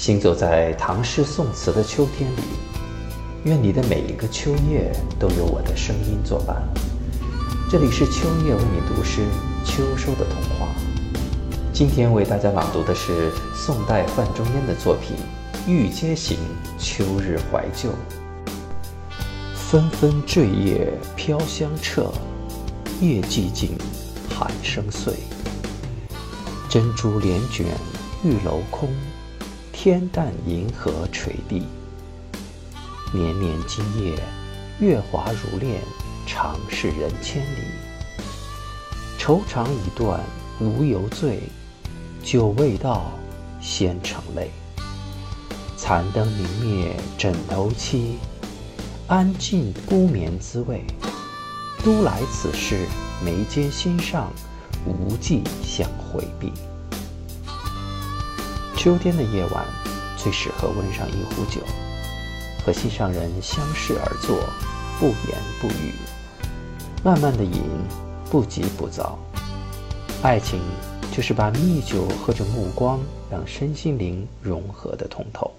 行走在唐诗宋词的秋天里，愿你的每一个秋夜都有我的声音作伴。这里是秋夜为你读诗，秋收的童话。今天为大家朗读的是宋代范仲淹的作品《玉阶行·秋日怀旧》。纷纷坠叶飘香彻，夜寂静，寒声碎。珍珠帘卷玉楼空，天淡银河垂地。年年今夜，月华如练，长是人千里。愁肠已断，无由醉。酒未到，先成泪。残灯明灭，枕头凄。安静孤眠滋味。都来此事，眉间心上，无计相回避。秋天的夜晚，最适合温上一壶酒，和心上人相视而坐，不言不语，慢慢的饮，不急不躁。爱情。就是把蜜酒和着目光，让身心灵融合的通透。